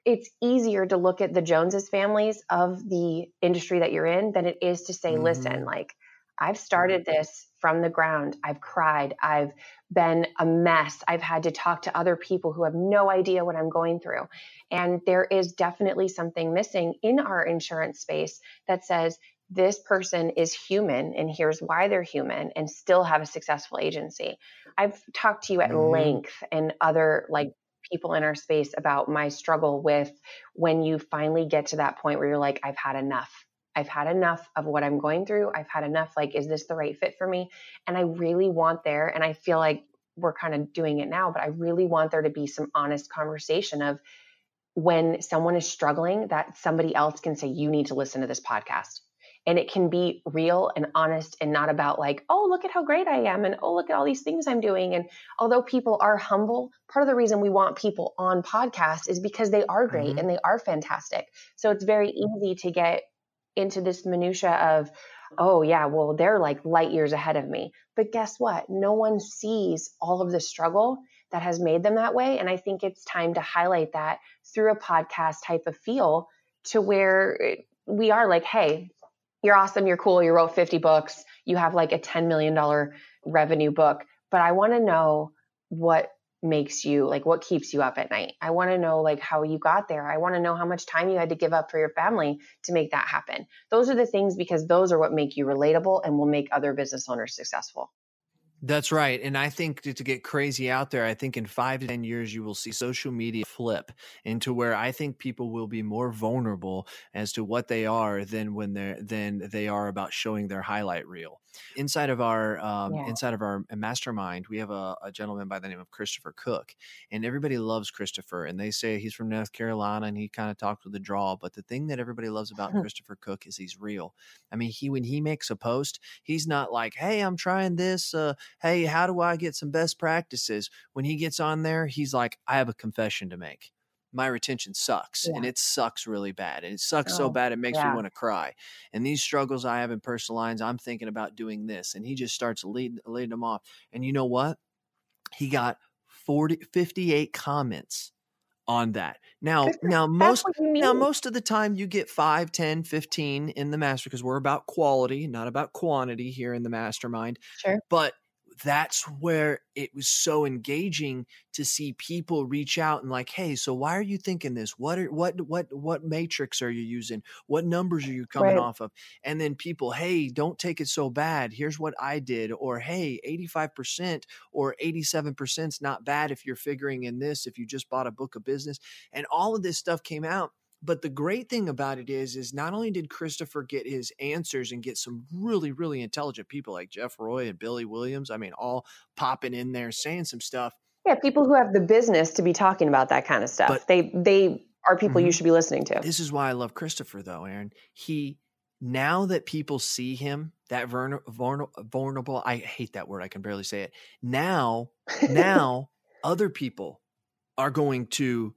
it's easier to look at the Joneses families of the industry that you're in than it is to say, mm-hmm. listen, like I've started this from the ground. I've cried. I've been a mess. I've had to talk to other people who have no idea what I'm going through. And there is definitely something missing in our insurance space that says this person is human and here's why they're human and still have a successful agency. I've talked to you at mm-hmm. length and other like people in our space about my struggle with when you finally get to that point where you're like, I've had enough. I've had enough of what I'm going through. I've had enough. Like, is this the right fit for me? And I really want there, and I feel like we're kind of doing it now, but I really want there to be some honest conversation of when someone is struggling, that somebody else can say, you need to listen to this podcast. And it can be real and honest and not about like, oh, look at how great I am. And oh, look at all these things I'm doing. And although people are humble, part of the reason we want people on podcasts is because they are great mm-hmm. and they are fantastic. So it's very easy to get into this minutia of oh yeah well they're like light years ahead of me. But guess what? No one sees all of the struggle that has made them that way and i think it's time to highlight that through a podcast type of feel to where eh, we are like hey you're awesome you're cool you wrote 50 books you have like a 10 million dollar revenue book but i want to know what makes you like what keeps you up at night i want to know like how you got there i want to know how much time you had to give up for your family to make that happen those are the things because those are what make you relatable and will make other business owners successful that's right. And I think to, to, get crazy out there, I think in five to 10 years, you will see social media flip into where I think people will be more vulnerable as to what they are than when they're, than they are about showing their highlight reel. Inside of our, um, yeah. inside of our mastermind, we have a, a, gentleman by the name of Christopher Cook and everybody loves Christopher and they say he's from North Carolina and he kind of talks with a draw. But the thing that everybody loves about <laughs> Christopher Cook is he's real. I mean, he, when he makes a post, he's not like, Hey, I'm trying this, uh, hey, how do I get some best practices? When he gets on there, he's like, I have a confession to make. My retention sucks yeah. and it sucks really bad. And it sucks oh, so bad it makes yeah. me want to cry. And these struggles I have in personal lines, I'm thinking about doing this. And he just starts leading, leading them off. And you know what? He got 40, 58 comments on that. Now, now most now most of the time you get 5, 10, 15 in the master because we're about quality, not about quantity here in the mastermind. Sure. But that's where it was so engaging to see people reach out and like hey so why are you thinking this? What are what what what matrix are you using? What numbers are you coming right. off of? And then people hey don't take it so bad. Here's what i did. Or hey 85% or 87% is not bad if you're figuring in this if you just bought a book of business. And all of this stuff came out but the great thing about it is, is not only did Christopher get his answers and get some really, really intelligent people like Jeff Roy and Billy Williams, I mean, all popping in there saying some stuff. Yeah, people who have the business to be talking about that kind of stuff. But, they they are people mm-hmm. you should be listening to. This is why I love Christopher, though, Erin. He now that people see him that vulnerable, vulnerable I hate that word. I can barely say it. Now, <laughs> now other people are going to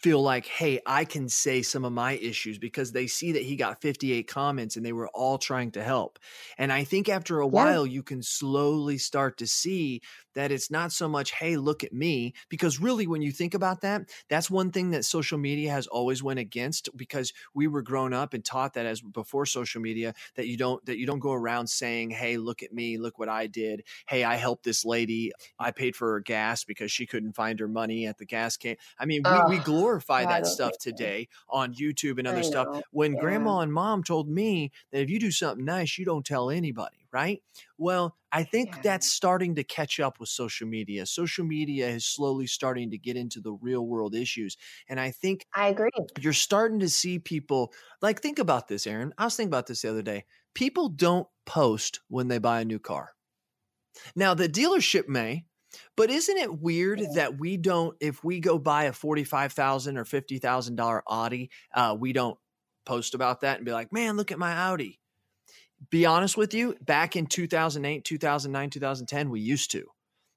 feel like, hey, I can say some of my issues because they see that he got 58 comments and they were all trying to help. And I think after a yeah. while, you can slowly start to see that it's not so much, hey, look at me, because really, when you think about that, that's one thing that social media has always went against because we were grown up and taught that as before social media that you don't that you don't go around saying, hey, look at me, look what I did. Hey, I helped this lady. I paid for her gas because she couldn't find her money at the gas can. I mean, we, we glorify glorify that stuff so. today on YouTube and other stuff. When yeah. grandma and mom told me that if you do something nice, you don't tell anybody, right? Well, I think Yeah. that's starting to catch up with social media. Social media is slowly starting to get into the real world issues. And I think I agree. you're starting to see people like think about this erin i was thinking about this the other day people don't post when they buy a new car now the dealership may but isn't it weird that we don't if we go buy a 45000 or $50000 audi uh, we don't post about that and be like man look at my audi. Be honest with you back in 2008 2009 2010 we used to.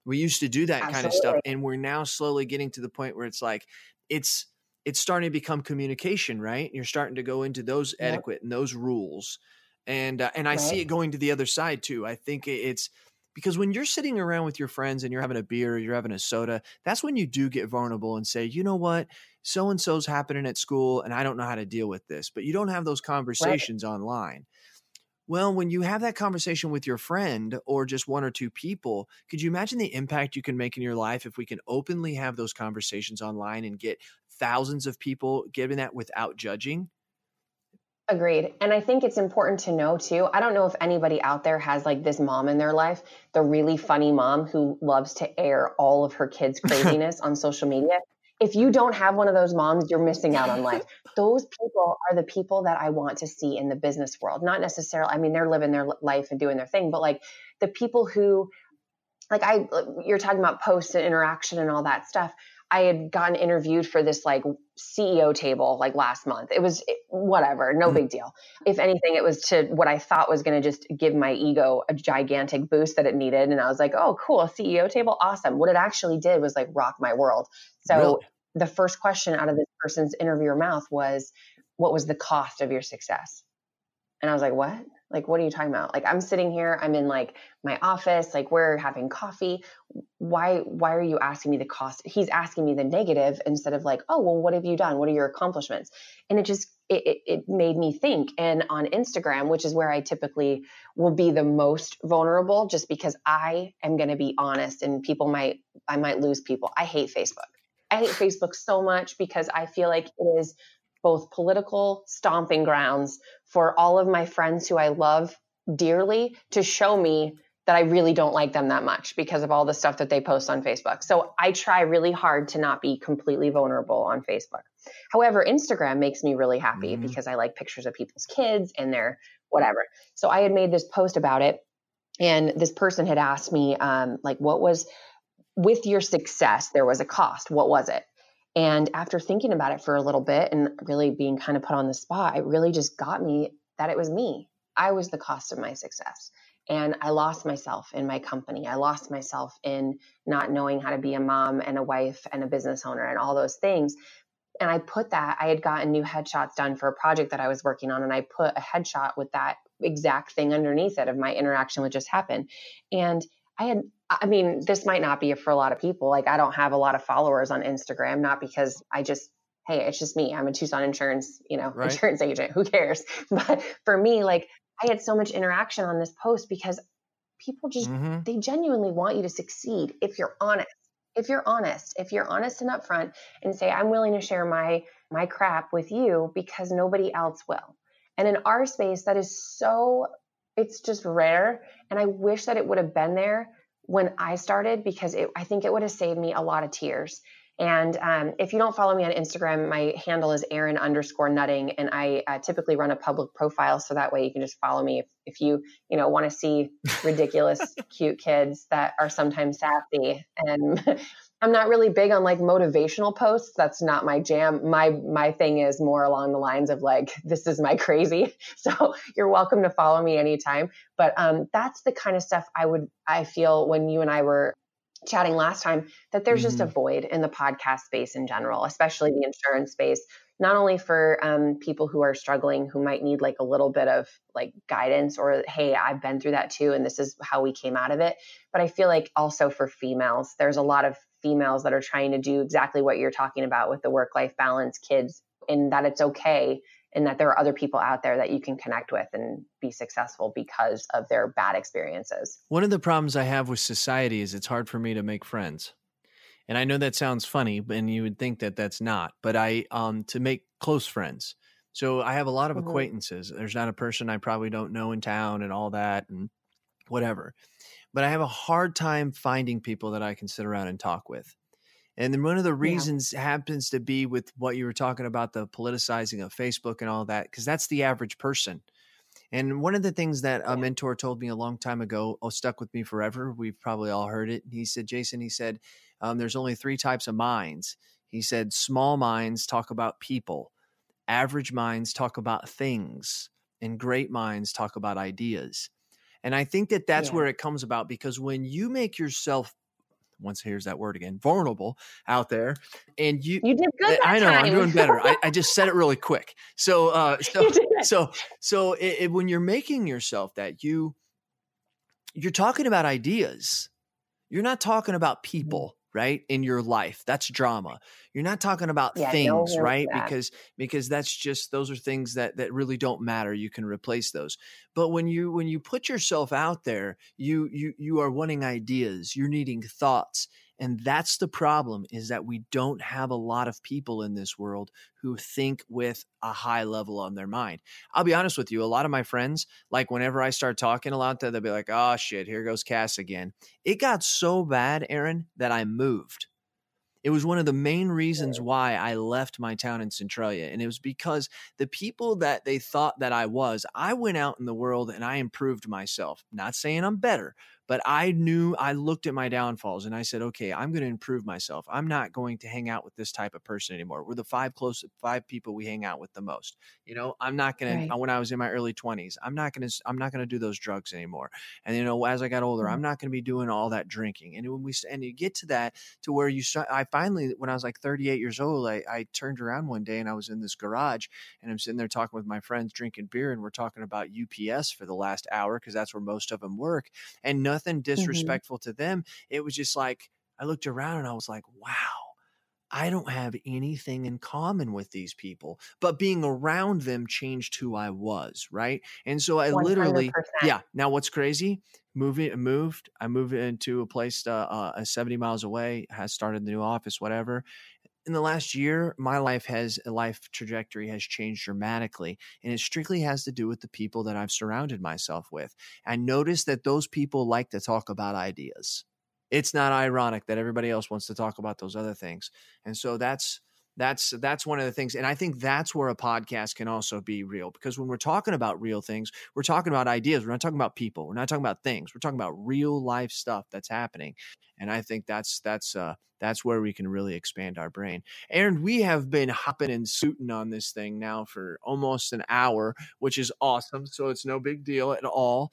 We used to do that kind of stuff and we're now slowly getting to the point where it's like it's it's starting to become communication right? You're starting to go into those Yep. etiquette and those rules and uh, and i see it going to the other side too. I think it's because when you're sitting around with your friends and you're having a beer or you're having a soda that's when you do get vulnerable and say you know what? So and so's happening at school and i don't know how to deal with this but you don't have those conversations online. Well, when you have that conversation with your friend or just one or two people, could you imagine the impact you can make in your life if we can openly have those conversations online and get thousands of people giving that without judging? Agreed. And I think it's important to know too. I don't know if anybody out there has like this mom in their life, the really funny mom who loves to air all of her kids' <laughs> craziness on social media. If you don't have one of those moms, you're missing out on <laughs> life. Those people are the people that I want to see in the business world. Not necessarily, I mean, they're living their life and doing their thing, but like the people who, like, I, you're talking about posts and interaction and all that stuff. I had gotten interviewed for this like CEO table like last month. It was it- whatever, no Mhm. big deal. If anything, it was to what I thought was going to just give my ego a gigantic boost that it needed. And I was like, oh, cool, CEO table, awesome. What it actually did was like rock my world. So Really? the first question out of this person's interviewer mouth was, what was the cost of your success? And I was like, what? Like, what are you talking about? Like, I'm sitting here, I'm in like my office, like we're having coffee. Why, why are you asking me the cost? He's asking me the negative instead of like, oh, well, what have you done? What are your accomplishments? And it just, it, it, it made me think. And on Instagram, which is where I typically will be the most vulnerable, just because I am going to be honest and people might, I might lose people. I hate Facebook. I hate Facebook so much because I feel like it is both political stomping grounds for all of my friends who I love dearly to show me that I really don't like them that much because of all the stuff that they post on Facebook. So I try really hard to not be completely vulnerable on Facebook. However, Instagram makes me really happy Mhm. because I like pictures of people's kids and their whatever. So I had made this post about it and this person had asked me um, like what was with your success there was a cost what was it and after thinking about it for a little bit and really being kind of put on the spot it really just got me that it was me. I was the cost of my success and i lost myself in my company. I lost myself in not knowing how to be a mom and a wife and a business owner and all those things. And i put that i had gotten new headshots done for a project that i was working on and i put a headshot with that exact thing underneath it of my interaction with just happened. And I had, I mean, this might not be for a lot of people. Like, I don't have a lot of followers on Instagram, not because I just, hey, it's just me. I'm a Tucson insurance, you know, Right. insurance agent. Who cares? <laughs> But for me, like, I had so much interaction on this post because people just, Mhm. they genuinely want you to succeed if you're honest. If you're honest, if you're honest and upfront and say, I'm willing to share my my crap with you because nobody else will. And in our space, that is so it's just rare. And I wish that it would have been there when I started because it, I think it would have saved me a lot of tears. And um, if you don't follow me on Instagram, my handle is Erin underscore nutting, and I uh, typically run a public profile, so that way you can just follow me if, if you you know want to see ridiculous, <laughs> cute kids that are sometimes sassy. And I'm not really big on like motivational posts. That's not my jam. My my thing is more along the lines of like <laughs> this is my crazy. <laughs> So you're welcome to follow me anytime. But um, that's the kind of stuff I would I feel when you and I were chatting last time that there's just a void in the podcast space in general, especially the insurance space. Not only for um, people who are struggling, who might need like a little bit of like guidance, or hey, I've been through that too, and this is how we came out of it. But I feel like also for females, there's a lot of females that are trying to do exactly what you're talking about with the work life balance, kids, and that it's okay and that there are other people out there that you can connect with and be successful because of their bad experiences. One of the problems I have with society is it's hard for me to make friends. And I know that sounds funny, and you would think that that's not, but I um to make close friends. So I have a lot of Mhm. acquaintances. There's not a person I probably don't know in town and all that and whatever. But I have a hard time finding people that I can sit around and talk with. And then one of the reasons happens to be with what you were talking about the politicizing of Facebook and all that, because that's the average person. And one of the things that a mentor told me a long time ago, oh, stuck with me forever. We've probably all heard it. He said, Jason, he said, um, there's only three types of minds. He said, small minds talk about people, average minds talk about things, and great minds talk about ideas. And I think that that's Yeah. where it comes about because when you make yourself, once here's that word again, vulnerable out there, and you, You did good. That I know I'm doing better. I, I just said it really quick. So, uh, <laughs> so, so, so it, it- when you're making yourself that you, you're talking about ideas. You're not talking about Mm-hmm. people, right? In your life, that's drama. You're not talking about Yeah, things, right? that. Because because that's just those are things that that really don't matter. You can replace those. But when you when you put yourself out there, you you you are wanting ideas. You're needing thoughts. And that's the problem is that we don't have a lot of people in this world who think with a high level on their mind. I'll be honest with you, a lot of my friends, like whenever I start talking a lot, they'll be like, oh shit, here goes Cass again. It got so bad, Erin, that I moved. It was one of the main reasons why I left my town in Centralia. And it was because the people that they thought that I was, I went out in the world and I improved myself. Not saying I'm better, but I knew I looked at my downfalls and I said, okay, I'm going to improve myself. I'm not going to hang out with this type of person anymore. We're the five close five people we hang out with the most. You know, I'm not going Right. to when I was in my early 20s, I'm not going to I'm not going to do those drugs anymore. And you know, as I got older, I'm mm-hmm. not going to be doing all that drinking. And when we and you get to that to where you start I finally when I was like 38 years old, I, I turned around one day and I was in this garage and I'm sitting there talking with my friends drinking beer and we're talking about UPS for the last hour because that's where most of them work and nothing disrespectful to them. It was just like I looked around and I was like, wow. I don't have anything in common with these people, but being around them changed who I was, right? And so I literally, 100%. yeah. Now what's crazy? Moving, moved. I moved into a place uh, uh, 70 miles away. Has started the new office, whatever. In the last year, my life has a life trajectory has changed dramatically, and it strictly has to do with the people that I've surrounded myself with. I noticed that those people like to talk about ideas. It's not ironic that everybody else wants to talk about those other things, and so that's that's that's one of the things and i think that's where a podcast can also be real because when we're talking about real things we're talking about ideas we're not talking about people we're not talking about things we're talking about real life stuff that's happening and i think that's that's uh that's where we can really expand our brain erin we have been hopping and suiting on this thing now for almost an hour which is awesome so it's no big deal at all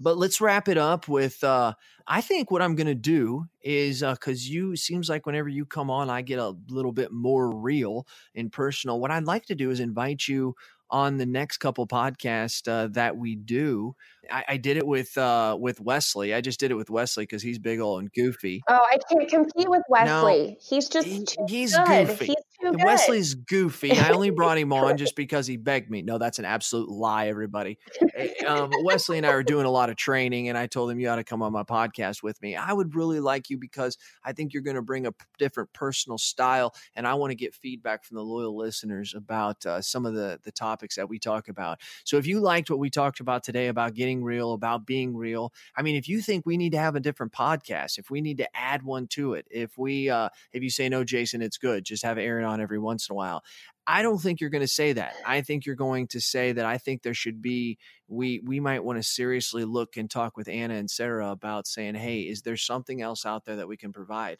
but let's wrap it up with uh i think what i'm gonna do is uh because you seems like whenever you come on i get a little bit more real and personal. What i'd like to do is invite you on the next couple podcasts uh, that we do I, I did it with uh with wesley i just did it with wesley because he's big old and goofy Oh, I can't compete with Wesley. he's just he- too he's good. goofy. He's too good. Wesley's goofy. I only brought him on just because he begged me. No, that's an absolute lie, everybody. Eh, um, Wesley and I were doing a lot of training, and I told him you ought to come on my podcast with me. I would really like you because I think you're going to bring a p- different personal style, and I want to get feedback from the loyal listeners about uh, some of the the topics that we talk about. So if you liked what we talked about today about getting real, about being real, I mean, if you think we need to have a different podcast, if we need to add one to it, if we uh, if you say no, Jason, it's good, just have Erin on every once in a while. I don't think you're going to say that. I think you're going to say that I think there should be we we might want to seriously look and talk with Anna and Sarah about saying, "Hey, is there something else out there that we can provide?"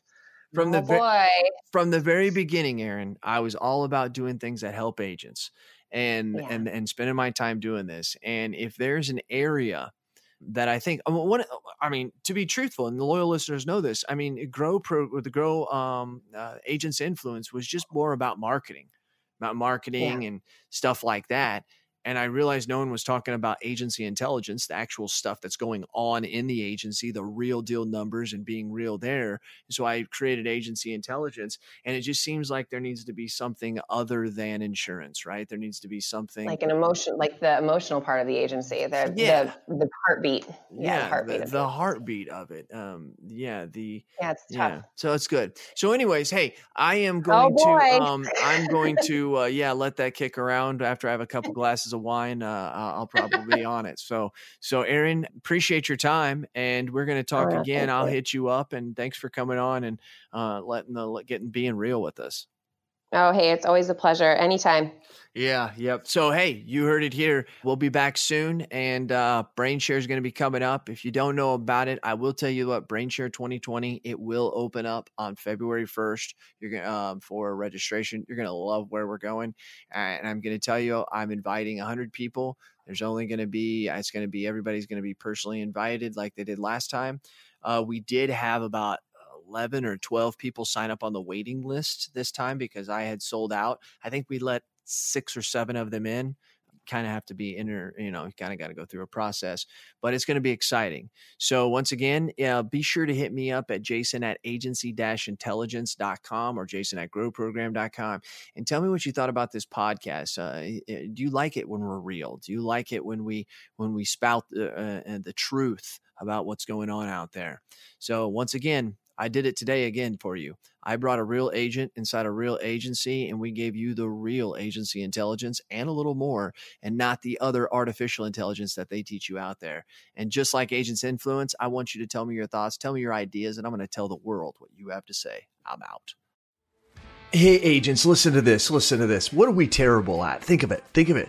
From oh the boy. from the very beginning, Erin, I was all about doing things that help agents and Yeah. and and spending my time doing this. And if there's an area that I think, I mean, one, I mean, to be truthful, and the loyal listeners know this. I mean, grow pro the grow um, uh, agents influence was just more about marketing, about marketing and stuff like that. And I realized no one was talking about agency intelligence, the actual stuff that's going on in the agency, the real deal numbers and being real there. So I created agency intelligence, and it just seems like there needs to be something other than insurance, right? There needs to be something like an emotion, like the emotional part of the agency, the yeah. the, the heartbeat, yeah, yeah the heartbeat, the, of, the heartbeat of it. Um, yeah, the yeah, it's tough. Yeah, so it's good. So, anyways, hey, I am oh, going oh to um, I'm going to uh, yeah let that kick around after I have a couple glasses of of wine, uh, I'll probably be <laughs> on it. So, so Erin, appreciate your time, and we're going to talk right, again. I'll you. hit you up, and thanks for coming on and uh, letting the getting being real with us. Oh, hey, it's always a pleasure. Anytime. Yeah, yep. So, hey, you heard it here. We'll be back soon, and uh, BrainShare is going to be coming up. If you don't know about it, I will tell you what BrainShare 2020 it will open up on February 1st. You're going um, for registration. You're going to love where we're going, and I'm going to tell you, I'm inviting 100 people. There's only going to be it's going to be everybody's going to be personally invited like they did last time. Uh, we did have about 11 or 12 people sign up on the waiting list this time because I had sold out. I think we let six or seven of them in. Kind of have to be inner, you know, kind of got to go through a process, but it's going to be exciting. So, once again, uh, be sure to hit me up at jason at agency intelligence.com or jason at growprogram.com and tell me what you thought about this podcast. Uh, do you like it when we're real? Do you like it when we when we spout the, uh, the truth about what's going on out there? So, once again, I did it today again for you. I brought a real agent inside a real agency, and we gave you the real agency intelligence and a little more, and not the other artificial intelligence that they teach you out there. And just like Agents Influence, I want you to tell me your thoughts, tell me your ideas, and I'm going to tell the world what you have to say. I'm out. Hey, agents, listen to this. Listen to this. What are we terrible at? Think of it. Think of it